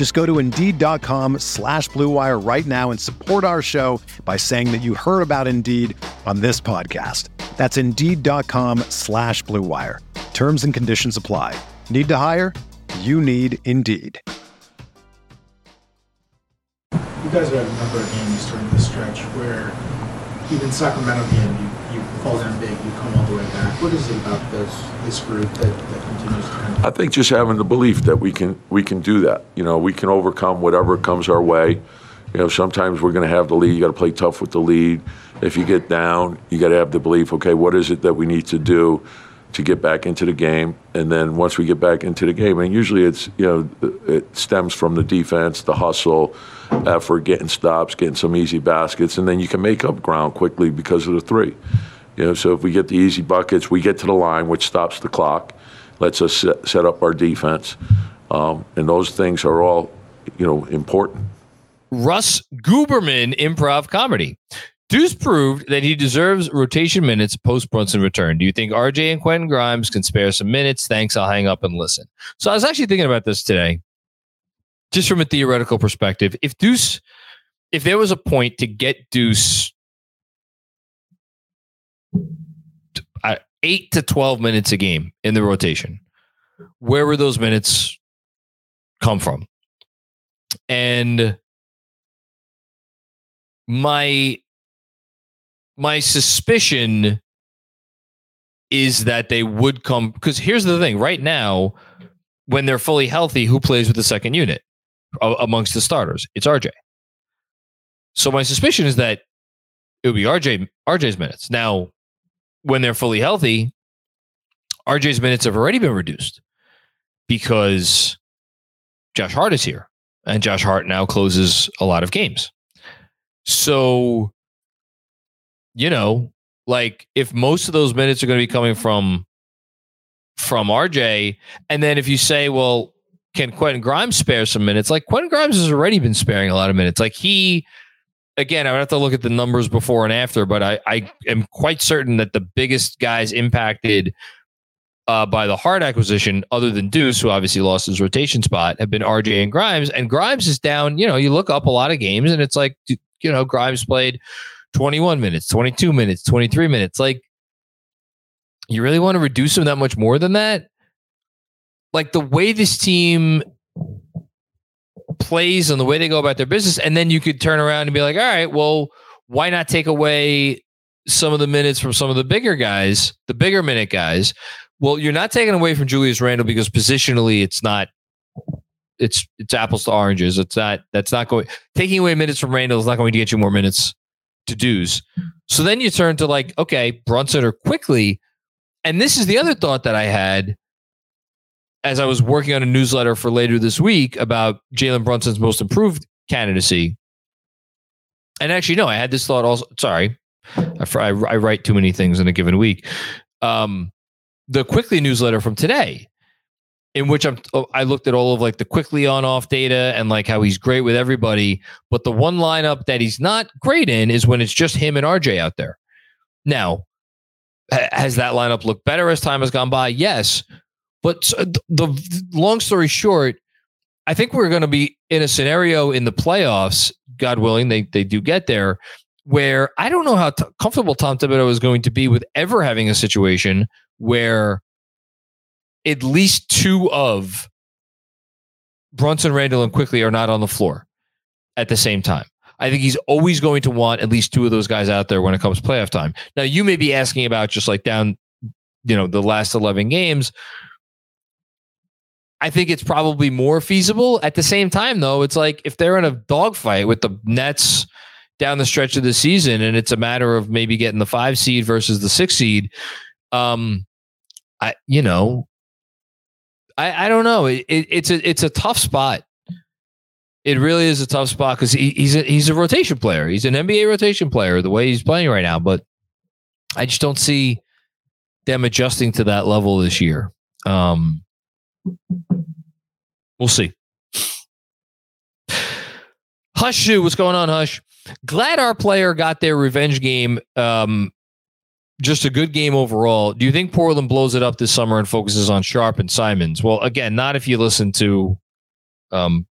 Just go to Indeed.com slash BlueWire right now and support our show by saying that you heard about Indeed on this podcast. That's Indeed.com slash BlueWire. Terms and conditions apply. Need to hire? You need Indeed. You guys have had a number of games during this stretch where even Sacramento game, you, fall down big, you come all the way back. What is it about this this group that, that continues to of I think just having the belief that we can we can do that. You know, we can overcome whatever comes our way. You know, sometimes we're going to have the lead. You got to play tough with the lead. If you get down, you got to have the belief. Okay, what is it that we need to do to get back into the game? And then once we get back into the game, and usually it's you know it stems from the defense, the hustle, effort, getting stops, getting some easy baskets, and then you can make up ground quickly because of the three. You know, so if we get the easy buckets, we get to the line, which stops the clock, lets us set, set up our defense, um, and those things are all, you know, important. Russ Guberman improv comedy. Deuce proved that he deserves rotation minutes post Brunson return. Do you think RJ and Quentin Grimes can spare some minutes? Thanks. I'll hang up and listen. So I was actually thinking about this today, just from a theoretical perspective. If Deuce, if there was a point to get Deuce eight to 12 minutes a game in the rotation, where would those minutes come from? And my my suspicion is that they would come because here's the thing right now when they're fully healthy who plays with the second unit amongst the starters? It's rj so my suspicion is that it would be rj rj's minutes. Now when they're fully healthy rj's minutes have already been reduced because josh hart is here and josh hart now closes a lot of games so, you know, like if most of those minutes are going to be coming from from RJ, and then if you say, well, can Quentin Grimes spare some minutes? Like Quentin Grimes has already been sparing a lot of minutes. Like he, again, I would have to look at the numbers before and after, but I, I am quite certain that the biggest guys impacted uh, by the Hart acquisition, other than Deuce, who obviously lost his rotation spot, have been RJ and Grimes. And Grimes is down. You know, you look up a lot of games, and it's like you know, Grimes played 21 minutes, 22 minutes, 23 minutes. Like, you really want to reduce him that much more than that? Like, the way this team plays and the way they go about their business, and then you could turn around and be like, all right, well, why not take away some of the minutes from some of the bigger guys, the bigger minute guys? Well, you're not taking away from Julius Randle because positionally it's not it's it's apples to oranges. It's not that's not going taking away minutes from Randle is not going to get you more minutes to Deuce. So then you turn to like, okay, Brunson or Quickley. And this is the other thought that I had as I was working on a newsletter for later this week about Jalen Brunson's most improved candidacy. And actually, no, I had this thought also. Sorry, I, I write too many things in a given week. Um, the Quickley newsletter from today in which I'm oh, I looked at all of like the Quickley on off data and like how he's great with everybody, but the one lineup that he's not great in is when it's just him and RJ out there. Now, has that lineup looked better as time has gone by? Yes, but uh, the long story short, I think we're going to be in a scenario in the playoffs, God willing, they they do get there, where I don't know how t- comfortable Tom Thibodeau is going to be with ever having a situation where at least two of Brunson, Randle, and Quickley are not on the floor at the same time. I think he's always going to want at least two of those guys out there when it comes playoff time. Now, you may be asking about just like down, you know, the last 11 games. I think it's probably more feasible. At the same time, though, it's like if they're in a dogfight with the Nets down the stretch of the season and it's a matter of maybe getting the five seed versus the six seed, um, I, you know, I, I don't know. It, it, it's a it's a tough spot. It really is a tough spot because he, he's a, he's a rotation player. He's an NBA rotation player the way he's playing right now. But I just don't see them adjusting to that level this year. Um, we'll see. Hush, what's going on, Hush? Glad our player got their revenge game um, just a good game overall. Do you think Portland blows it up this summer and focuses on Sharpe and Simons? Well, again, not if you listen to um,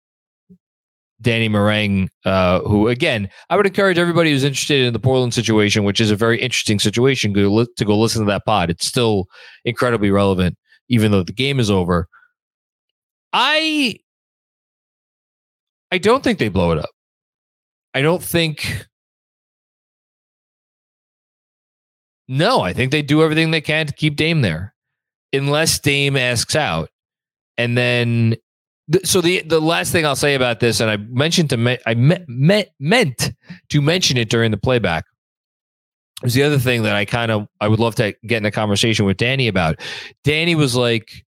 Danny Marang, uh, who, again, I would encourage everybody who's interested in the Portland situation, which is a very interesting situation, to go listen to that pod. It's still incredibly relevant, even though the game is over. I I don't think they blow it up. I don't think No, I think they do everything they can to keep Dame there, unless Dame asks out. And then, so the the last thing I'll say about this, and I mentioned to me, I me, me, meant to mention it during the playback. Was the other thing that I kind of I would love to get in a conversation with Danny about. Danny was like,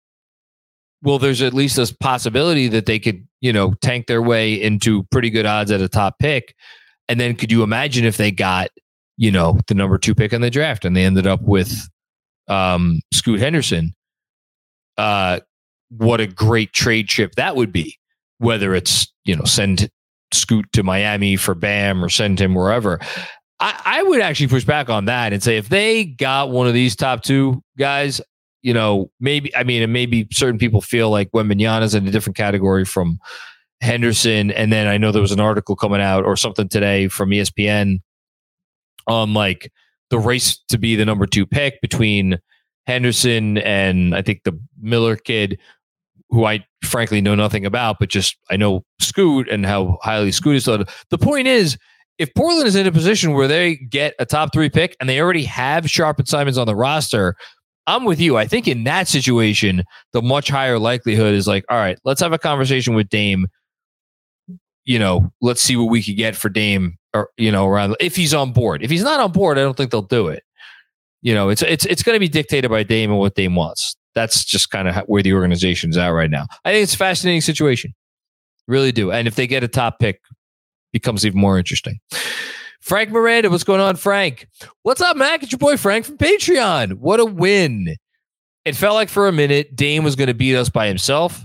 "Well, there's at least this possibility that they could, you know, tank their way into pretty good odds at a top pick." And then, could you imagine if they got you know, the number two pick in the draft, and they ended up with um, Scoot Henderson. Uh, what a great trade chip that would be. Whether it's you know send Scoot to Miami for Bam or send him wherever. I, I would actually push back on that and say if they got one of these top two guys, you know, maybe I mean, and maybe certain people feel like Wembanyama's in a different category from Henderson. And then I know there was an article coming out or something today from ESPN on like the race to be the number two pick between Henderson and I think the Miller kid, who I frankly know nothing about, but just I know Scoot and how highly Scoot is thought. The point is, if Portland is in a position where they get a top three pick and they already have Sharpe and Simons on the roster, I'm with you. I think in that situation, the much higher likelihood is like, all right, let's have a conversation with Dame. You know, let's see what we could get for Dame or you know around if he's on board. If he's not on board, I don't think they'll do it. You know, it's it's it's going to be dictated by Dame and what Dame wants. That's just kind of where the organization's at right now. I think it's a fascinating situation, really do. And if they get a top pick, becomes even more interesting. Frank Miranda, what's going on, Frank? What's up, Mac? It's your boy Frank from Patreon. What a win! It felt like for a minute Dame was going to beat us by himself.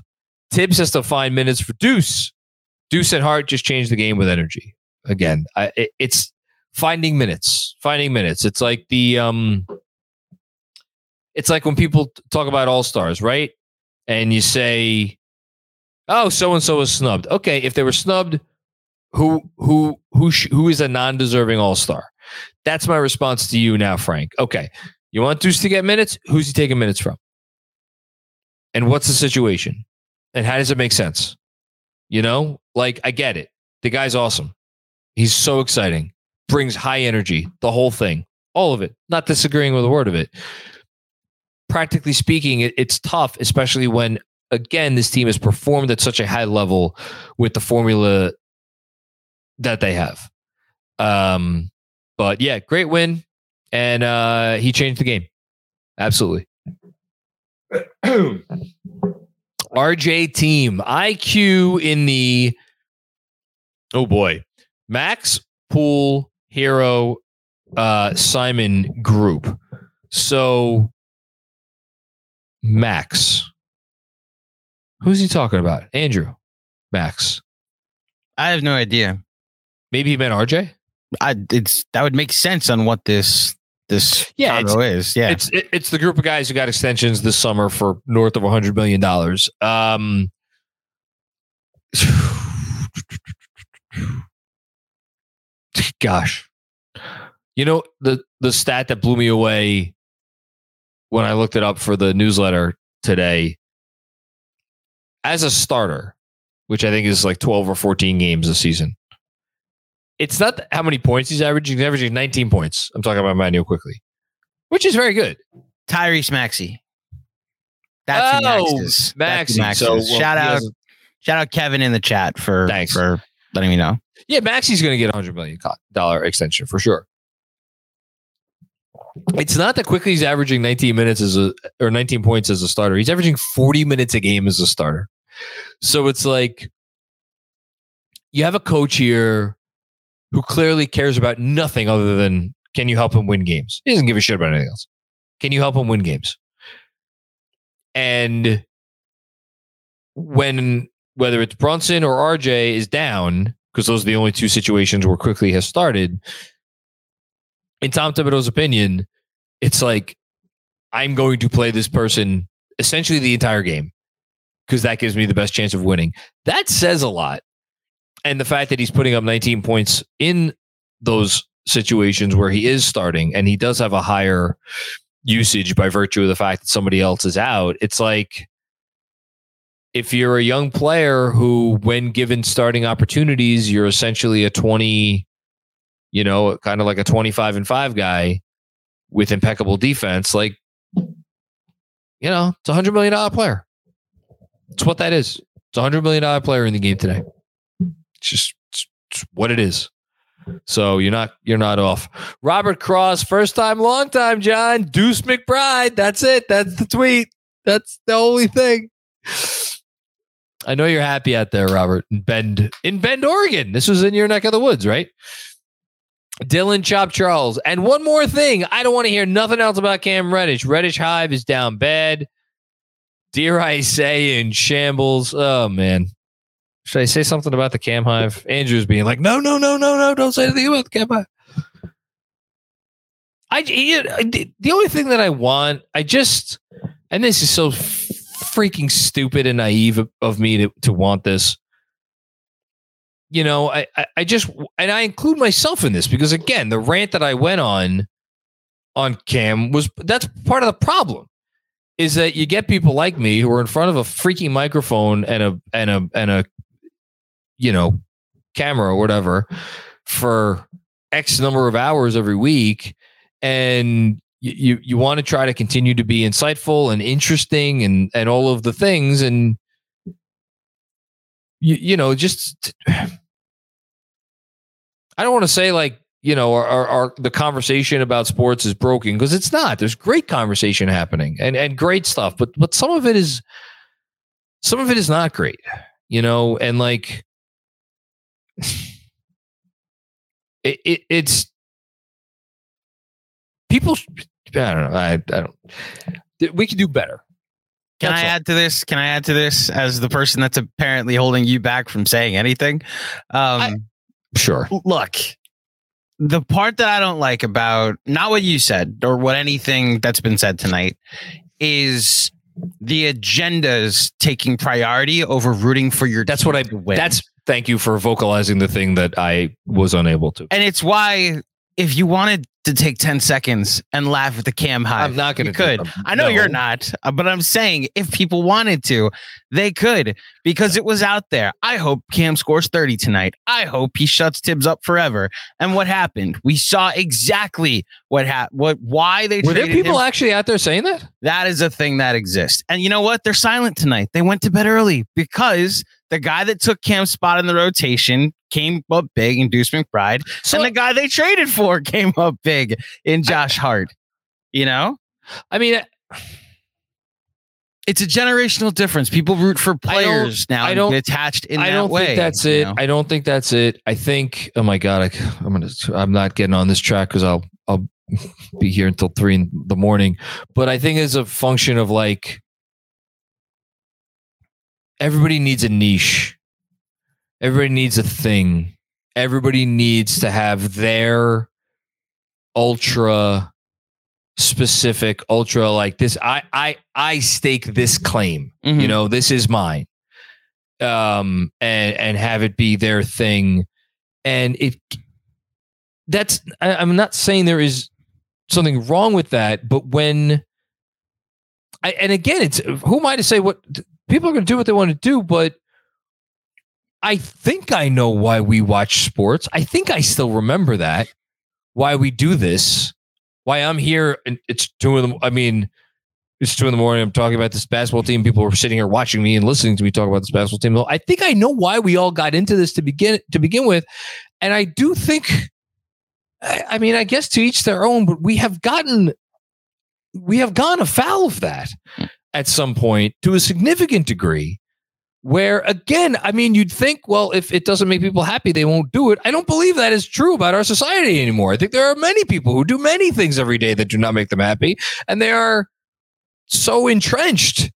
Thibs has to find minutes for Deuce. Deuce and Hart just changed the game with energy again. I, it, it's finding minutes, finding minutes. It's like the um, it's like when people talk about all stars, right? And you say, "Oh, so and so was snubbed." Okay, if they were snubbed, who who who who is a non-deserving all star? That's my response to you now, Frank. Okay, you want Deuce to get minutes? Who's he taking minutes from? And what's the situation? And how does it make sense? You know, like I get it. The guy's awesome. He's so exciting, brings high energy, the whole thing, all of it. Not disagreeing with a word of it. Practically speaking, it, it's tough, especially when, again, this team has performed at such a high level with the formula that they have. Um, but yeah, great win. And uh, he changed the game. Absolutely. RJ team IQ in the oh boy Max Poole Herro uh, Simon group. So Max. Who's he talking about? Andrew. Max. I have no idea. Maybe he meant RJ. I it's that would make sense on what this this yeah is. Yeah, it's it, it's the group of guys who got extensions this summer for north of a hundred million dollars. Um, gosh, you know the the stat that blew me away when I looked it up for the newsletter today. As a starter, which I think is like twelve or fourteen games a season, it's not how many points he's averaging. He's averaging 19 points. I'm talking about Manuel Quickley, which is very good. Tyrese Maxey. That's oh. Maxey. That's so well, shout out, shout out Kevin in the chat for Thanks. for letting me know. Yeah, Maxey's going to get a hundred million dollar extension for sure. It's not that Quickley he's averaging 19 minutes as a or 19 points as a starter. He's averaging 40 minutes a game as a starter. So it's like you have a coach here who clearly cares about nothing other than can you help him win games? He doesn't give a shit about anything else. Can you help him win games? And when whether it's Brunson or RJ is down, because those are the only two situations where Quickley has started, in Tom Thibodeau's opinion, it's like I'm going to play this person essentially the entire game because that gives me the best chance of winning. That says a lot. And the fact that he's putting up 19 points in those situations where he is starting and he does have a higher usage by virtue of the fact that somebody else is out, it's like if you're a young player who, when given starting opportunities, you're essentially a 20, you know, kind of like a 25 and 5 guy with impeccable defense, like, you know, it's a $100 million player. It's what that is. It's a $100 million player in the game today. Just what it is. So you're not you're not off. Robert Cross, first time, long time, John. Deuce McBride. That's it. That's the tweet. That's the only thing. I know you're happy out there, Robert. In Bend, in Bend, Oregon. This was in your neck of the woods, right? Dylan Chop Charles. And one more thing. I don't want to hear nothing else about Cam Reddish. Reddish Hive is down bad. Dear I say in shambles. Oh man. Should I say something about the Cam Hive? Andrew's being like, no, no, no, no, no, don't say anything about the Cam Hive. I, the only thing that I want, I just, and this is so freaking stupid and naive of, me to, to want this you know, I, I just and I include myself in this because again, the rant that I went on on Cam was that's part of the problem is that you get people like me who are in front of a freaking microphone and a and a and a you know camera or whatever for X number of hours every week. And you you want to try to continue to be insightful and interesting and and all of the things. And you, you know just I don't want to say like you know our, our, our the conversation about sports is broken because it's not. There's great conversation happening and and great stuff, but but some of it is some of it is not great, you know, and like it, it it's people. I don't know. I, I don't. We can do better. Can That's I all. add to this? Can I add to this as the person that's apparently holding you back from saying anything? Um, I, Sure. Look, the part that I don't like about not what you said or what anything that's been said tonight is the agendas taking priority over rooting for your. That's what I. Win. That's thank you for vocalizing the thing that I was unable to. And it's why if you wanted to take 10 seconds and laugh at the cam high. I'm not going to. Could. I know no. you're not, uh, but I'm saying if people wanted to, they could because it was out there. I hope Cam scores 30 tonight. I hope he shuts Thibs up forever. And what happened? We saw exactly what happened. What why they were there people him. actually out there saying that? That is a thing that exists. And you know what? They're silent tonight. They went to bed early because the guy that took Cam's spot in the rotation came up big in Deuce McBride, so, and the guy they traded for came up big in Josh Hart. You know, I mean, it's a generational difference. People root for players I now. I don't attached in I don't way, think that's it. Know? I don't think that's it. I think. Oh my god, I, I'm gonna. I'm not getting on this track because I'll. I'll be here until three in the morning. But I think it's a function of like everybody needs a niche. Everybody needs a thing. Everybody needs to have their ultra specific, ultra like this. I I I stake this claim. Mm-hmm. You know, this is mine. Um, and and have it be their thing. And it that's I, I'm not saying there is something wrong with that, but when I, and again, it's who am I to say what people are going to do what they want to do, but I think I know why we watch sports. I think I still remember that. Why we do this. Why I'm here and it's two in the I mean, it's two in the morning. I'm talking about this basketball team. People are sitting here watching me and listening to me talk about this basketball team. I think I know why we all got into this to begin to begin with. And I do think I, I mean, I guess to each their own, but we have gotten we have gone afoul of that at some point to a significant degree where again i mean you'd think well if it doesn't make people happy they won't do it. I don't believe that is true about our society anymore. I think there are many people who do many things every day that do not make them happy and they are so entrenched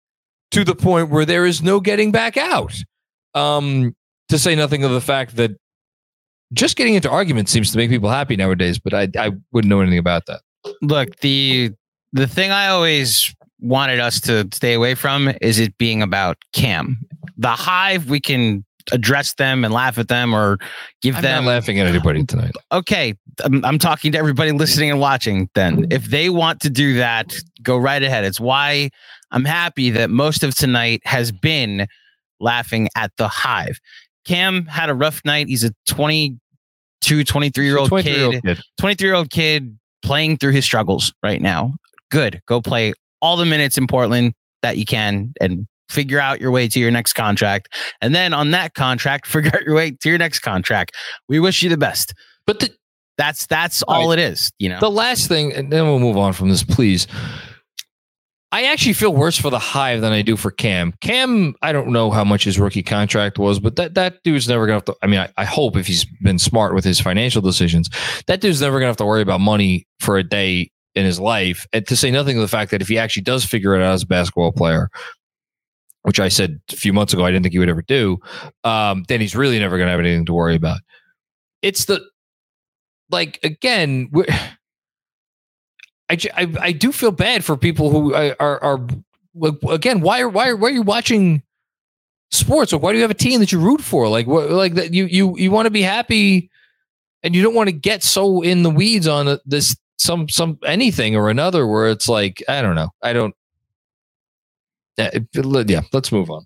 to the point where there is no getting back out. Um to say nothing of the fact that just getting into arguments seems to make people happy nowadays but i i wouldn't know anything about that. Look, the the thing I always wanted us to stay away from is it being about Cam. The Hive, we can address them and laugh at them or give i'm them not laughing at anybody tonight. Okay I'm, I'm talking to everybody listening and watching then. If they want to do that go right ahead. It's why i'm happy that most of tonight has been laughing at the hive. Cam had a rough night. He's a 22 23 year old 23-year-old kid. kid. 23 year old kid playing through his struggles right now. Good. Go play all the minutes in portland that you can and figure out your way to your next contract and then on that contract figure out your way to your next contract we wish you the best but the, that's that's all it is you know The last thing, and then we'll move on from this, please. I actually feel worse for the Hive than I do for Cam. Cam, I don't know how much his rookie contract was, but that, that dude's never gonna have to. I mean, I, I hope if he's been smart with his financial decisions, that dude's never gonna have to worry about money for a day in his life. And to say nothing of the fact that if he actually does figure it out as a basketball player, which I said a few months ago I didn't think he would ever do, um, then he's really never gonna have anything to worry about. It's the like again. I, I, I do feel bad for people who are, are, are again, why are, why are, why are you watching sports? Or why do you have a team that you root for? Like, what, like that you, you, you want to be happy and you don't want to get so in the weeds on this, some, some, anything or another where it's like, I don't know. I don't, eh, yeah, it- yeah let's move on.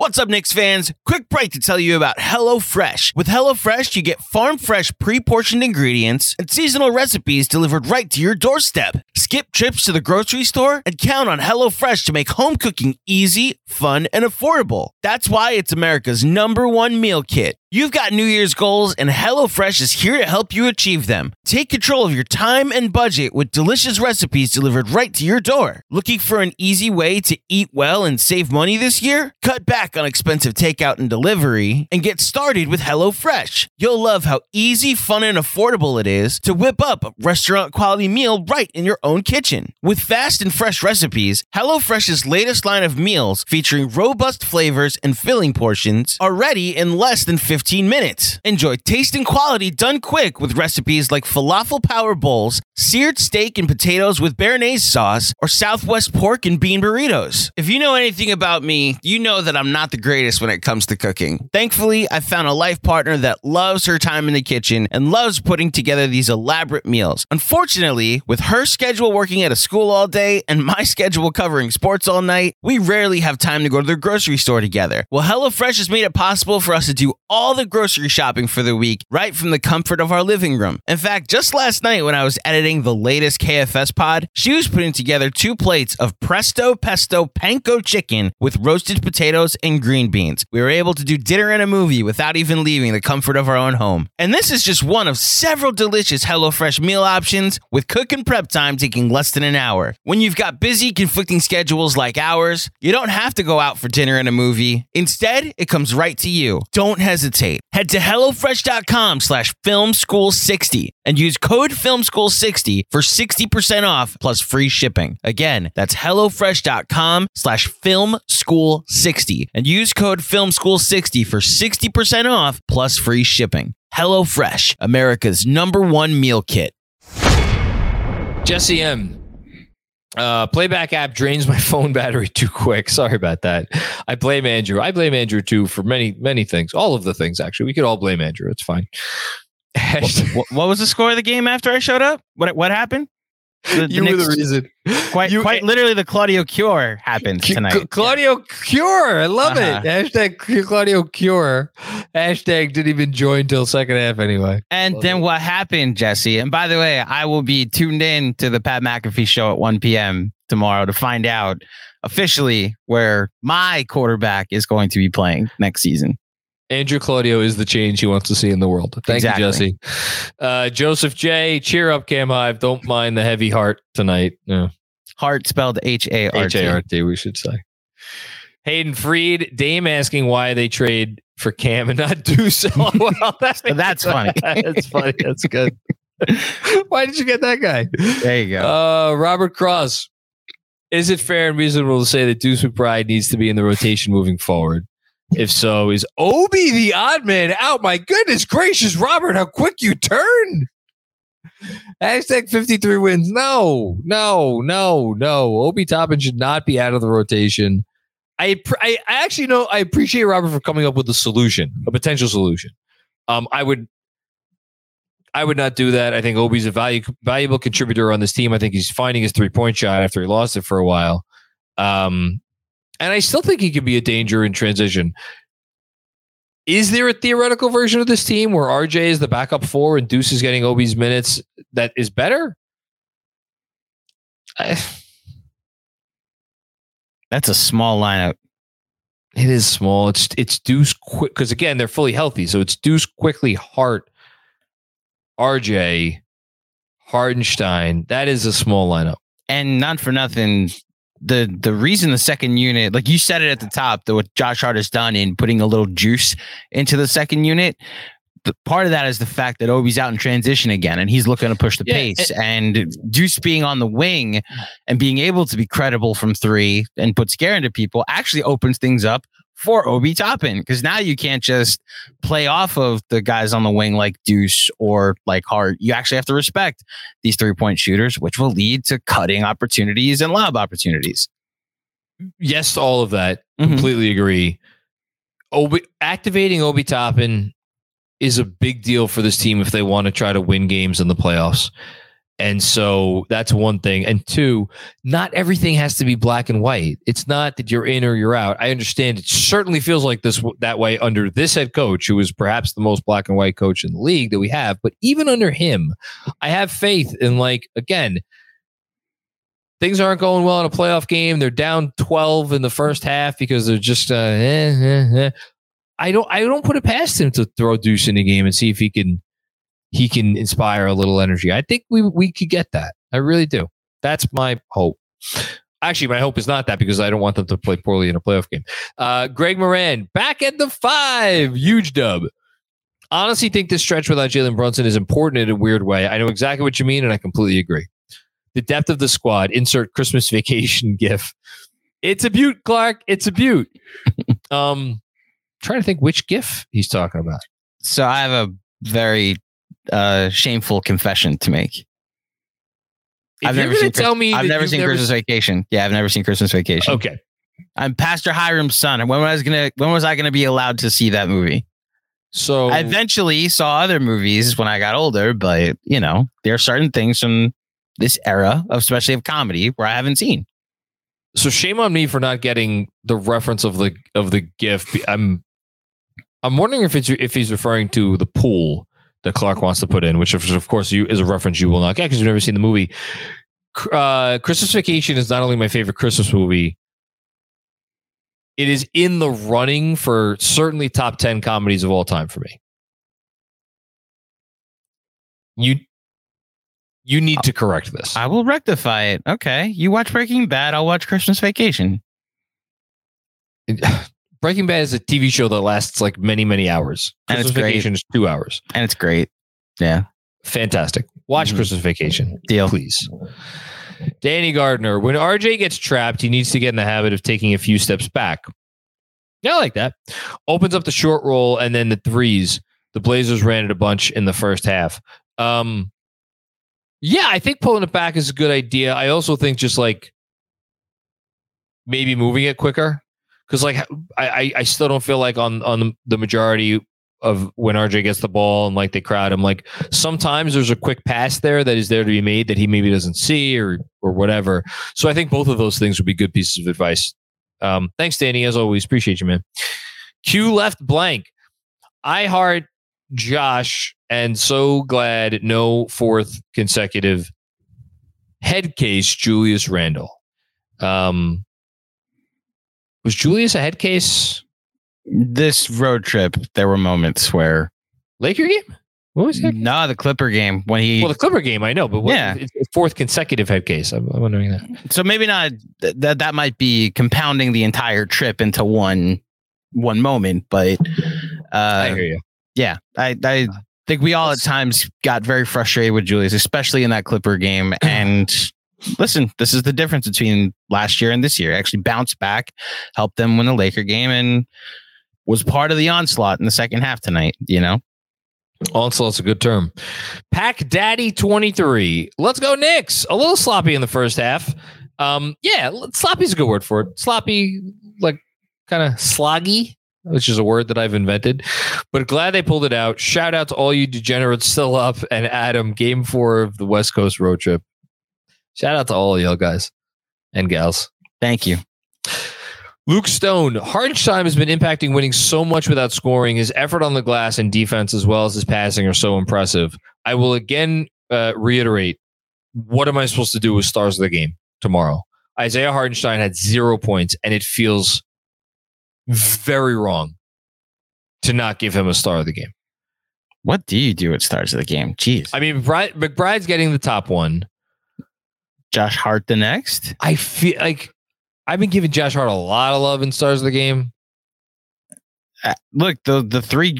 What's up, Knicks fans? Quick break to tell you about HelloFresh. With HelloFresh, you get farm fresh, pre portioned ingredients and seasonal recipes delivered right to your doorstep. Skip trips to the grocery store and count on HelloFresh to make home cooking easy, fun, and affordable. That's why it's America's number one meal kit. You've got New Year's goals, and HelloFresh is here to help you achieve them. Take control of your time and budget with delicious recipes delivered right to your door. Looking for an easy way to eat well and save money this year? Cut back on expensive takeout and delivery and get started with HelloFresh. You'll love how easy, fun, and affordable it is to whip up a restaurant quality meal right in your own kitchen. With fast and fresh recipes, HelloFresh's latest line of meals featuring robust flavors and filling portions are ready in less than 15 minutes. Enjoy taste and quality done quick with recipes like falafel power bowls, seared steak and potatoes with béarnaise sauce, or Southwest pork and bean burritos. If you know anything about me, you know that I'm not the greatest when it comes to cooking. Thankfully, I found a life partner that loves her time in the kitchen and loves putting together these elaborate meals. Unfortunately, with her schedule working at a school all day and my schedule covering sports all night, we rarely have time to go to the grocery store together. Well, HelloFresh has made it possible for us to do all the grocery shopping for the week right from the comfort of our living room. In fact, just last night when I was editing the latest KFS pod, she was putting together two plates of Presto Pesto Panko chicken with roasted potatoes and green beans. We were able to do dinner and a movie without even leaving the comfort of our own home. And this is just one of several delicious HelloFresh meal options with cook and prep time taking less than an hour. When you've got busy, conflicting schedules like ours, you don't have to go out for dinner and a movie. Instead, it comes right to you. Don't hesitate. Head to HelloFresh.com slash FilmSchool60 and use code FilmSchool60 for 60% off plus free shipping. Again, that's HelloFresh.com slash FilmSchool60 and use code FilmSchool60 for 60% off plus free shipping. HelloFresh, America's number one meal kit. Jesse M. Uh, playback app drains my phone battery too quick. Sorry about that. I blame Andrew. I blame Andrew too for many, many things. All of the things, actually. We could all blame Andrew. It's fine. what, what was the score of the game after I showed up? What what happened? The, the you were the reason. Quite, you, quite literally, the Claudio Cure happened tonight. C- Claudio yeah. Cure, I love uh-huh. it. Hashtag Claudio Cure. Hashtag didn't even join till second half anyway. And love then it. what happened, Jesse? And by the way, I will be tuned in to the Pat McAfee show at 1 p.m. tomorrow to find out officially where my quarterback is going to be playing next season. Andrew Claudio is the change he wants to see in the world. Thank exactly. you, Jesse. Uh, Joseph J. Cheer up, Cam Hive. Don't mind the heavy heart tonight. Yeah. Heart spelled H A R T. H A R T, we should say. Hayden Freed, Dame asking why they trade for Cam and not Deuce. Oh, well, that's, that's funny. that's funny. That's good. why did you get that guy? There you go. Uh, Robert Cross. Is it fair and reasonable to say that Deuce McBride needs to be in the rotation moving forward? If so, is Obi the odd man out? My goodness gracious, Robert, how quick you turn. Hashtag 53 wins. No, no, no, no. Obi Toppin should not be out of the rotation. I, I, actually know I appreciate Robert for coming up with a solution, a potential solution. Um, I would I would not do that. I think Obi's a value, valuable contributor on this team. I think he's finding his three point shot after he lost it for a while. Um, and I still think he could be a danger in transition. Is there a theoretical version of this team where RJ is the backup four and Deuce is getting Obi's minutes that is better? I, That's a small lineup. It is small. It's it's Deuce quick because again they're fully healthy, so it's Deuce Quickley Hart, RJ, Hartenstein. That is a small lineup. And not for nothing, the the reason the second unit, like you said it at the top, that what Josh Hart has done in putting a little juice into the second unit. The, part of that is the fact that Obi's out in transition again, and he's looking to push the Yeah, pace. and Juice being on the wing and being able to be credible from three and put scare into people actually opens things up for Obi Toppin because now you can't just play off of the guys on the wing like Deuce or like Hart. You actually have to respect these three point shooters, which will lead to cutting opportunities and lob opportunities. Yes, to all of that. Mhm. Completely agree. Obi, activating Obi Toppin is a big deal for this team if they want to try to win games in the playoffs. And so that's one thing. And two, not everything has to be black and white. It's not that you're in or you're out. I understand it certainly feels like this that way under this head coach, who is perhaps the most black and white coach in the league that we have. But even under him, I have faith in like again, things aren't going well in a playoff game. They're down 12 in the first half because they're just uh, eh, eh, eh. I don't I don't put it past him to throw Deuce in the game and see if he can he can inspire a little energy. I think we we could get that. I really do. That's my hope. Actually, my hope is not that because I don't want them to play poorly in a playoff game. Uh, Greg Moran back at the five, huge dub. Honestly, think this stretch without Jalen Brunson is important in a weird way. I know exactly what you mean, and I completely agree. The depth of the squad. Insert Christmas vacation gif. It's a beaut, Clark. It's a beaut. um, trying to think which gif he's talking about. So I have a very uh, shameful confession to make. If I've you're never seen. tell Chris- me I've never seen Christmas Vacation. Yeah, I've never seen Christmas Vacation. Okay, I'm Pastor Hiram's son. When was gonna? When was I gonna be allowed to see that movie? so I eventually saw other movies when I got older, but you know, there are certain things from this era, especially of comedy, where I haven't seen. so shame on me for not getting the reference of the of the gif. I'm I'm wondering if it's if he's referring to the pool that Clark wants to put in, which of, of course you is a reference you will not get because you've never seen the movie. Uh, Christmas Vacation is not only my favorite Christmas movie. It is in the running for certainly top 10 comedies of all time for me. You you need to correct this. I will rectify it. Okay, you watch Breaking Bad. I'll watch Christmas Vacation. Breaking Bad is a TV show that lasts like many, many hours. And it's Christmas great. Vacation is two hours. and it's great. Yeah, Fantastic. Watch Mhm. Christmas Vacation, deal. please. Danny Gardner, when RJ gets trapped, he needs to get in the habit of taking a few steps back. Yeah, I like that. Opens up the short roll and then the threes. The Blazers ran it a bunch in the first half. Um, yeah, I think pulling it back is a good idea. I also think just like maybe moving it quicker because like I, I still don't feel like on on the majority of when RJ gets the ball and like they crowd him like sometimes there's a quick pass there that is there to be made that he maybe doesn't see or or whatever. So I think both of those things would be good pieces of advice. Um, thanks, Danny. As always, appreciate you, man. Q left blank. I heart Josh and so glad no fourth consecutive head case Julius Randle. Um, was Julius a head case This road trip, there were moments where Laker game? What was that? no, the Clipper game when he. Well, the Clipper game, I know, but what, Yeah. it's fourth consecutive head case. I'm, I'm wondering that. so maybe not th- that. That might be compounding the entire trip into one one moment, but I uh, hear you. yeah, I I think we all at times got very frustrated with Julius, especially in that Clipper game. And listen, this is the difference between last year and this year. Actually, bounced back, helped them win the Laker game, and was part of the onslaught in the second half tonight. You know, Onslaught's a good term. Pack Daddy 23. Let's go, Knicks. A little sloppy in the first half. Um, yeah, sloppy's a good word for it. Sloppy, like kind of sloggy, which is a word that I've invented. But glad they pulled it out. Shout out to all you degenerates still up and Adam, game four of the West Coast road trip. Shout out to all y'all guys and gals. thank you. Luke Stone, Hartenstein has been impacting winning so much without scoring. His effort on the glass and defense, as well as his passing, are so impressive. I will again uh, reiterate what am I supposed to do with stars of the game tomorrow? Isaiah Hartenstein had zero points, and it feels very wrong to not give him a star of the game. What do you do at stars of the game? Jeez. I mean, McBride's getting the top one. Josh Hart the next. I feel like I've been giving Josh Hart a lot of love in stars of the game. Uh, look, the the three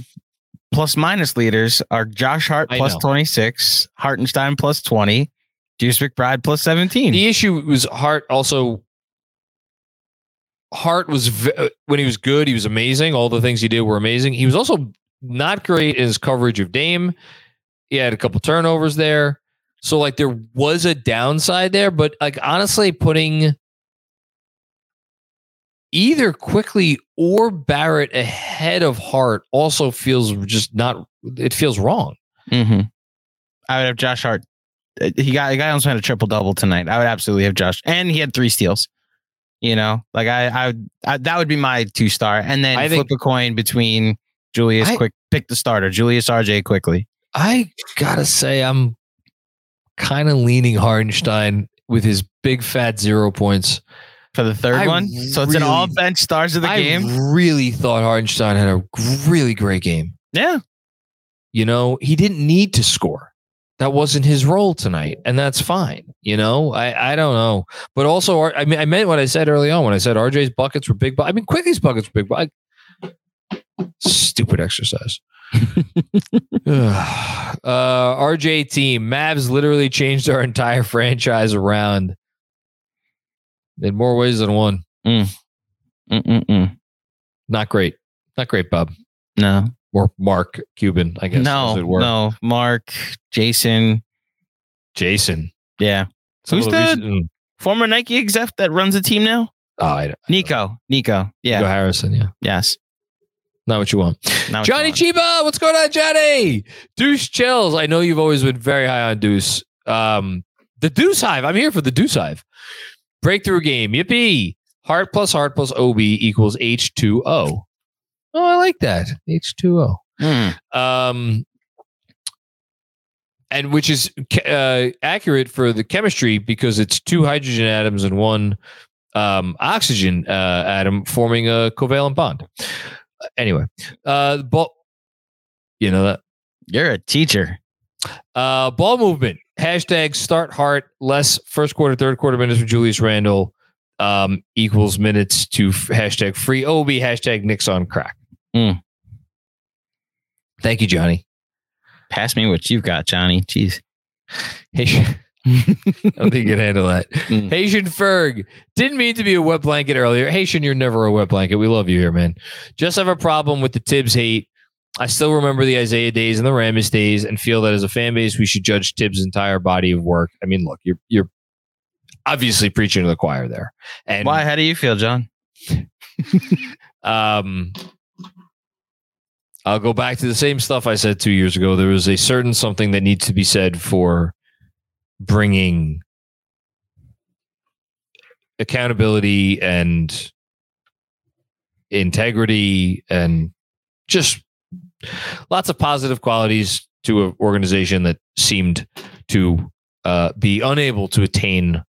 plus minus leaders are Josh Hart I 26, Hartenstein plus 20, Deuce McBride plus 17. The issue was Hart also. Hart was v- when he was good, he was amazing. All the things he did were amazing. He was also not great in his coverage of Dame. He had a couple turnovers there. So like there was a downside there, but like honestly, putting either Quickley or Barrett ahead of Hart also feels just not. It feels wrong. Mm-hmm. I would have Josh Hart. Uh, He got, the guy almost had a triple double tonight. I would absolutely have Josh. And he had three steals. You know, like I, I, would, I that would be my two star. And then I flip think- a coin between Julius I- Quick, pick the starter, Julius RJ Quickley. I gotta say, I'm kind of leaning Hartenstein with his big fat zero points. for the third I one. So it's an all bench stars of the I game. really thought Hartenstein had a really great game. Yeah. You know, he didn't need to score. That wasn't his role tonight, and that's fine. You know, I I don't know, but also I mean I meant what I said early on when I said RJ's buckets were big. bu- I mean, Quickley's buckets were big. bu- Stupid exercise. uh, RJ team Mavs literally changed our entire franchise around in more ways than one. Mm-mm-mm. Not great. Not great, Bob. No. Or Mark Cuban, I guess. No. No. Mark, Jason. Jason. Yeah. Some Who's the that? recent- Former Nike exec that runs the team now? Oh, I, I Nico. Nico. Yeah. Nico Harrison, yeah. Yes. Not what you want. It's Johnny on. Chiba, what's going on, Johnny? Deuce Chills. I know you've always been very high on Deuce. Um, the Deuce Hive. I'm here for the Deuce Hive. Breakthrough game. Yippee. Hart plus Hart plus OB equals H2O. Oh, I like that. H2O. Mm. um, and which is uh, accurate for the chemistry because it's two hydrogen atoms and one um, oxygen uh, atom forming a covalent bond. Anyway, uh, ball, you know that You're a teacher. uh, ball movement hashtag start Hart less first quarter third quarter minutes for Julius Randle um, equals minutes to f- hashtag free OB hashtag Knicks on crack. Mm. Thank you, Johnny. Pass me what you've got, Johnny. Jeez. Hey, I don't think you can handle that. Mm. Haitian Ferg didn't mean to be a wet blanket earlier. Haitian, you're never a wet blanket. We love you here, man. Just have a problem with the Thibs hate. I still remember the Isiah days and the Ramis days, and feel that as a fan base, we should judge Thibs' entire body of work. I mean, look, you're you're obviously preaching to the choir there. And Why? How do you feel, Jon? um, I'll go back to the same stuff I said two years ago. There was a certain something that needs to be said for bringing accountability and integrity and just lots of positive qualities to an organization that seemed to uh, be unable to attain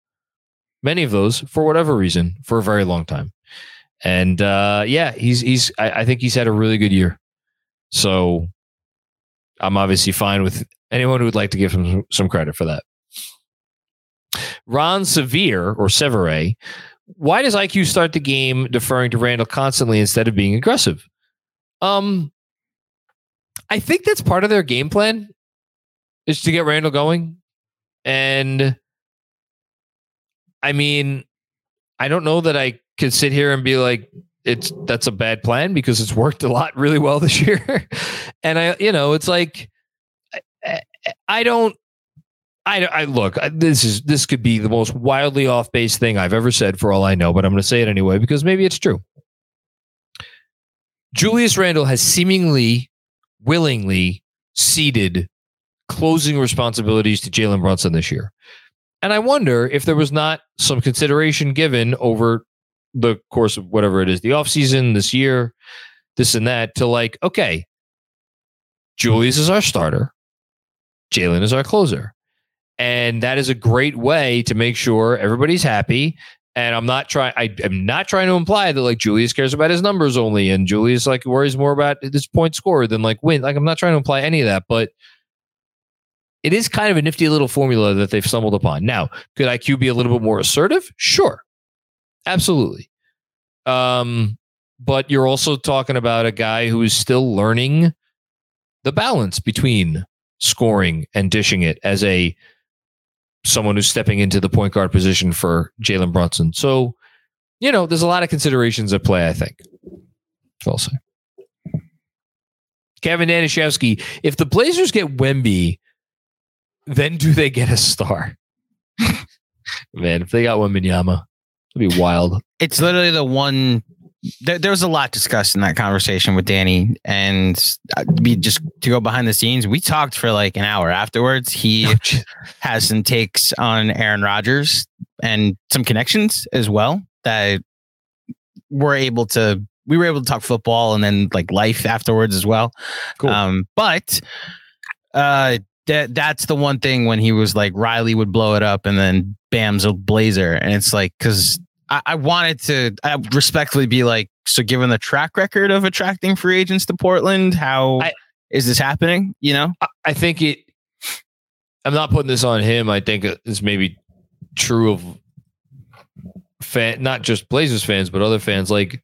many of those for whatever reason for a very long time. And uh, yeah, he's he's I, I think he's had a really good year. So I'm obviously fine with anyone who would like to give him some, some credit for that. Ron Severe or Severe, why does IQ start the game deferring to Randle constantly instead of being aggressive? Um, I think that's part of their game plan is to get Randle going. And I mean, I don't know that I could sit here and be like, it's that's a bad plan because it's worked a lot really well this year. and I, you know, it's like, I, I don't, I, I look, I- this is, this could be the most wildly off base thing I've ever said for all I know, but I'm going to say it anyway because maybe it's true. Julius Randle has seemingly willingly ceded closing responsibilities to Jalen Brunson this year. And I wonder if there was not some consideration given over the course of whatever it is, the offseason, this year, this and that, to like, okay, Julius is our starter, Jalen is our closer. And that is a great way to make sure everybody's happy And I'm not trying. I am not trying to imply that like Julius cares about his numbers only, and Julius like worries more about his point score than like win. Like I'm not trying to imply any of that, but it is kind of a nifty little formula that they've stumbled upon. Now, could IQ be a little bit more assertive? Sure, absolutely. Um, but you're also talking about a guy who is still learning the balance between scoring and dishing it as a someone who's stepping into the point guard position for Jalen Brunson. So, you know, there's a lot of considerations at play, I think. I'll say. Kevin Danishevsky, if the Blazers get Wemby, then do they get a star? Man, if they got Wembanyama, it'd be wild. It's literally the one there, there, was a lot discussed in that conversation with Danny, and we just to go behind the scenes. We talked for like an hour afterwards. He oh, has some takes on Aaron Rodgers and some connections as well that we're able to. We were able to talk football and then like life afterwards as well. Cool. Um, but uh, that that's the one thing when he was like Riley would blow it up and then Bam's a Blazer, and it's like because I, I wanted to I respectfully be like, so given the track record of attracting free agents to Portland, how I, is this happening? You know, I, I think it. I'm not putting this on him. I think it's maybe true of fan, not just Blazers fans, but other fans. Like,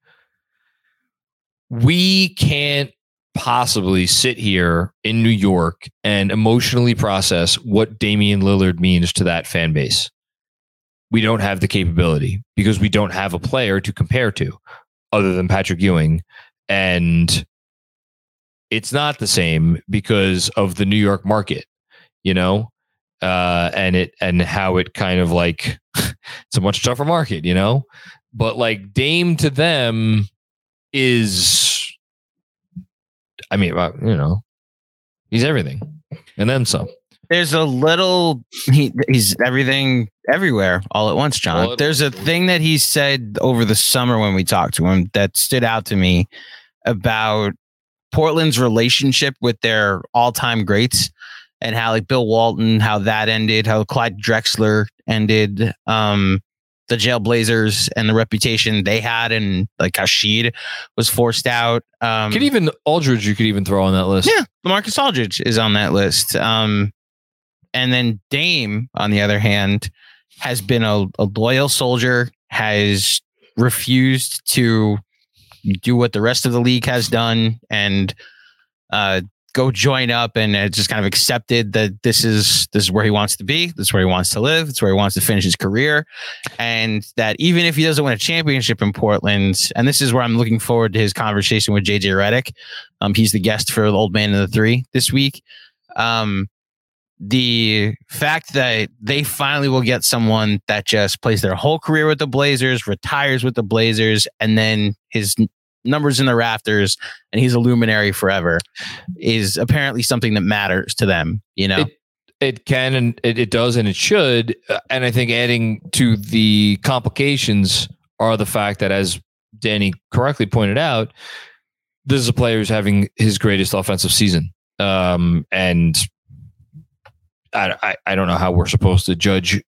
we can't possibly sit here in New York and emotionally process what Damian Lillard means to that fan base we don't have the capability because we don't have a player to compare to other than Patrick Ewing. And it's not the same because of the New York market, you know, uh, and it and how it kind of like it's a much tougher market, you know. But like Dame to them is, I mean, you know, he's everything, and then some there's a little he he's everything everywhere all at once john. There's a thing that he said over the summer when we talked to him that stood out to me about portland's relationship with their all-time greats and how like bill walton how that ended how clyde drexler ended um the jailblazers and the reputation they had and like how Sheed was forced out um could even aldridge you could even throw on that list. Yeah Marcus aldridge is on that list. Um and then Dame, on the other hand, has been a, a loyal soldier, has refused to do what the rest of the league has done and uh, go join up and just kind of accepted that this is this is where he wants to be, this is where he wants to live, it's where he wants to finish his career, and that even if he doesn't win a championship in Portland, and this is where I'm looking forward to his conversation with JJ Redick. Um, he's the guest for the Old Man and the Three this week. Um, the fact that they finally will get someone that just plays their whole career with the Blazers, retires with the Blazers, and then his numbers in the rafters and he's a luminary forever is apparently something that matters to them, you know? It, it can and it, it does and it should. Uh, and I think adding to the complications are the fact that, as Danny correctly pointed out, this is a player who's having his greatest offensive season. Um, and I, I, don't know how we're supposed to judge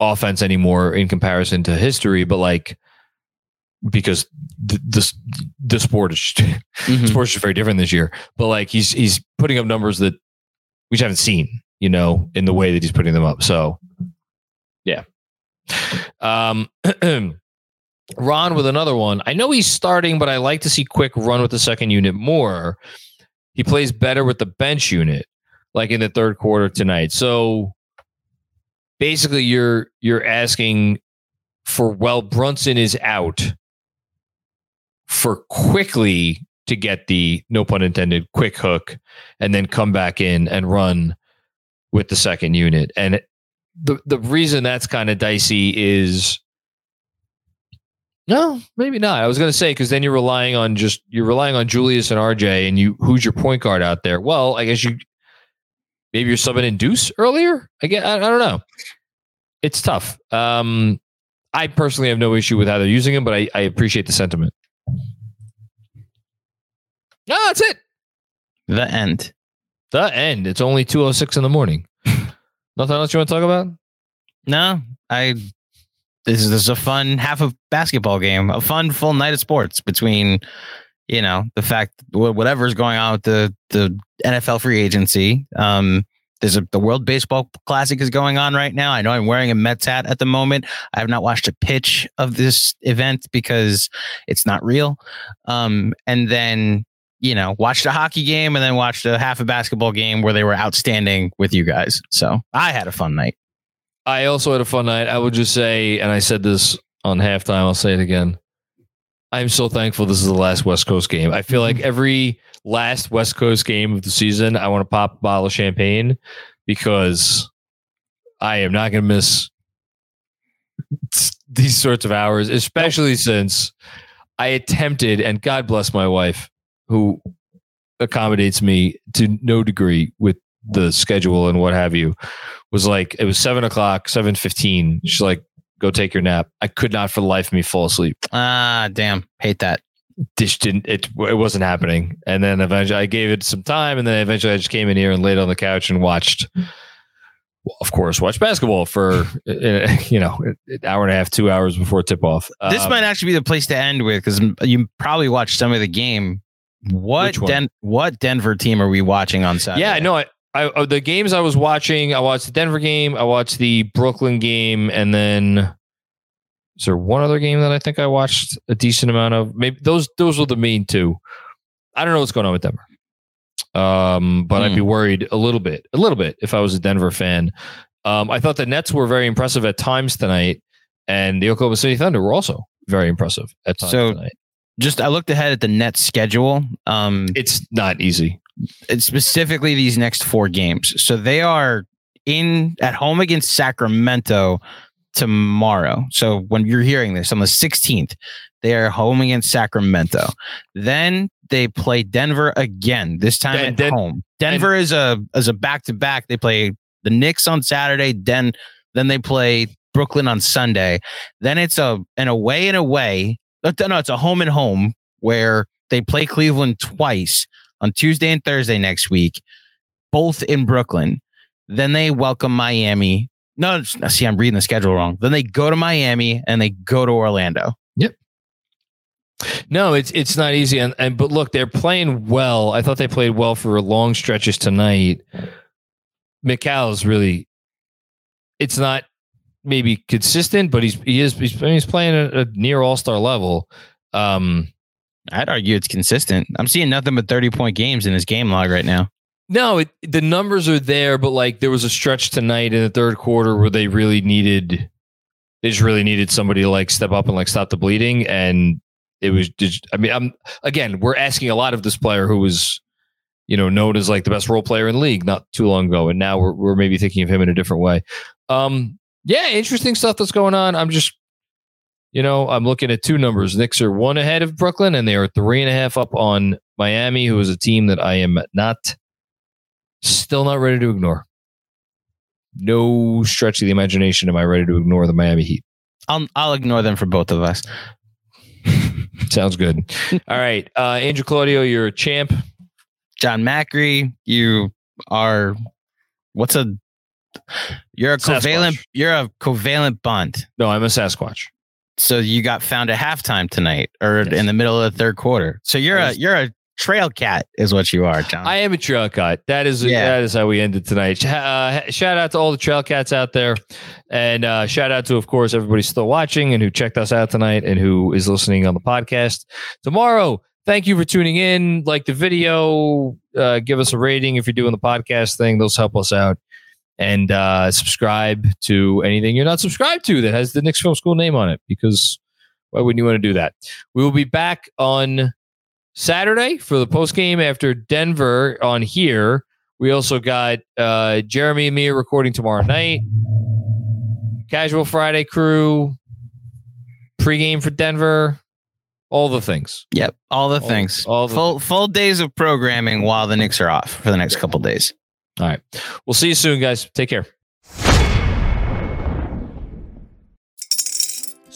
offense anymore in comparison to history, but like because the the, the sport is mm-hmm. sport is very different this year. But like he's he's putting up numbers that we haven't seen, you know, in the way that he's putting them up. So yeah. Um Ron with another one. I know he's starting, but I like to see quick run with the second unit more. He plays better with the bench unit like in the third quarter tonight. So basically you're you're asking for well Brunson is out for quickly to get the no pun intended quick hook and then come back in and run with the second unit. And the the reason that's kind of dicey is no, maybe not. I was going to say because then you're relying on just you're relying on Julius and RJ, and you who's your point guard out there? Well, I guess you maybe you're subbing in Deuce earlier. I get, I, I don't know. It's tough. Um, I personally have no issue with how they're using him, but I, I appreciate the sentiment. No, that's it. The end. The end. It's only 206 in the morning. Nothing else you want to talk about? No, I this is, this is a fun half of basketball game, a fun full night of sports between, you know, the fact wh- whatever's going on with the the NFL free agency. Um, there's a the World Baseball Classic is going on right now. I know I'm wearing a Mets hat at the moment. I have not watched a pitch of this event because it's not real. Um, and then you know, watched a hockey game and then watched a half a basketball game where they were outstanding with you guys. So I had a fun night. I also had a fun night. I would just say, and I said this on halftime, I'll say it again. I'm so thankful this is the last West Coast game. I feel like mm-hmm. every last West Coast game of the season, I want to pop a bottle of champagne because I am not going to miss these sorts of hours, especially since I attempted, and God bless my wife, who accommodates me to no degree with the schedule and what have you was like it was seven o'clock seven fifteen. She's like go take your nap i could not for the life of me fall asleep Ah, damn. Hate that. this didn't it, it wasn't happening and then eventually i gave it some time and then eventually i just came in here and laid on the couch and watched well, of course watched basketball for you know an hour and a half two hours before tip off This Um, might actually be the place to end with because you probably watched some of the game. What Den- what Denver team are we watching on Saturday? Yeah, no, I, I uh, the games I was watching, I watched the Denver game, I watched the Brooklyn game, and then is there one other game that I think I watched a decent amount of? Maybe those those were the main two. I don't know what's going on with Denver. Um, but I'd be worried a little bit, a little bit if I was a Denver fan. Um, I thought the Nets were very impressive at times tonight, and the Oklahoma City Thunder were also very impressive at times So- tonight. Just I looked ahead at the Nets schedule. Um, It's not easy. Specifically these next four games. So they are in at home against Sacramento tomorrow. So when you're hearing this on the 16th, they are home against Sacramento. Then they play Denver again. This time Den- at Den- home. Denver is a is a back to back. They play the Knicks on Saturday. Then then they play Brooklyn on Sunday. Then it's a an away and away. No, it's a home and home where they play Cleveland twice on Tuesday and Thursday next week, both in Brooklyn. Then they welcome Miami. No, see, I'm reading the schedule wrong. Then they go to Miami and they go to Orlando. Yep. No, it's it's not easy, and, and but look, they're playing well. I thought they played well for long stretches tonight. Mikal is really, it's not maybe consistent, but he's he is he's, he's playing at a near all star level. Um, I'd argue it's consistent. I'm seeing nothing but 30 point games in his game log right now. no, it, the numbers are there, but like there was a stretch tonight in the third quarter where they really needed, they just really needed somebody to like step up and like stop the bleeding, and it was just. I mean, I'm again, we're asking a lot of this player who was, you know, known as like the best role player in the league not too long ago, and now we're we're maybe thinking of him in a different way. Um, yeah, interesting stuff that's going on. I'm just, you know, I'm looking at two numbers. Knicks are one ahead of Brooklyn, and they are three and a half up on Miami, who is a team that I am not, still not ready to ignore. No stretch of the imagination am I ready to ignore the Miami Heat. I'll I'll ignore them for both of us. Sounds good. All right, uh, Andrew Claudio, you're a champ. Jon Macri, you are what's a you're a Sasquatch. covalent you're a covalent bond. No, I'm a Sasquatch. So you got found at halftime tonight or Yes. in the middle of the third quarter. So you're I a was- you're a trail cat is what you are, Jon. I am a trail cat. That is Yeah. that is how we ended tonight. Uh, shout out to all the trail cats out there, and uh, shout out to, of course, everybody still watching and who checked us out tonight and who is listening on the podcast tomorrow. Thank you for tuning in. Like the video, uh, give us a rating if you're doing the podcast thing; those help us out. And uh, subscribe to anything you're not subscribed to that has the Knicks Film School name on it, because why wouldn't you want to do that? We will be back on Saturday for the post game after Denver on here. We also got uh, Jeremy and me recording tomorrow night. Casual Friday crew, pregame for Denver, all the things. Yep, all the All- things. all the full full days of programming while the Knicks are off for the next couple days. All right. We'll see you soon, guys. Take care.